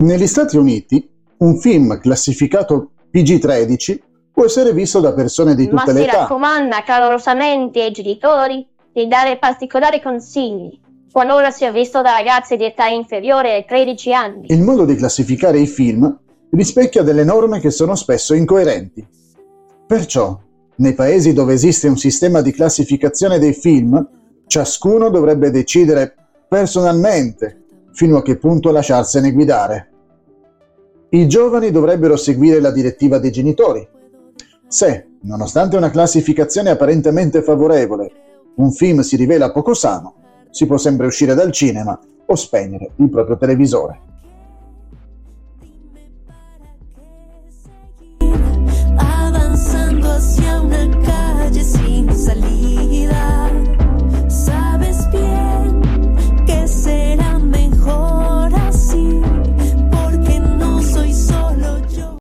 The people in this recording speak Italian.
Negli Stati Uniti un film classificato PG-13 può essere visto da persone di tutte Ma le si età. raccomanda calorosamente ai genitori di dare particolari consigli qualora sia visto da ragazzi di età inferiore ai 13 anni. Il modo di classificare i film rispecchia delle norme che sono spesso incoerenti. Perciò, nei paesi dove esiste un sistema di classificazione dei film, ciascuno dovrebbe decidere personalmente fino a che punto lasciarsene guidare. I giovani dovrebbero seguire la direttiva dei genitori. Se, nonostante una classificazione apparentemente favorevole, un film si rivela poco sano, si può sempre uscire dal cinema o spegnere il proprio televisore.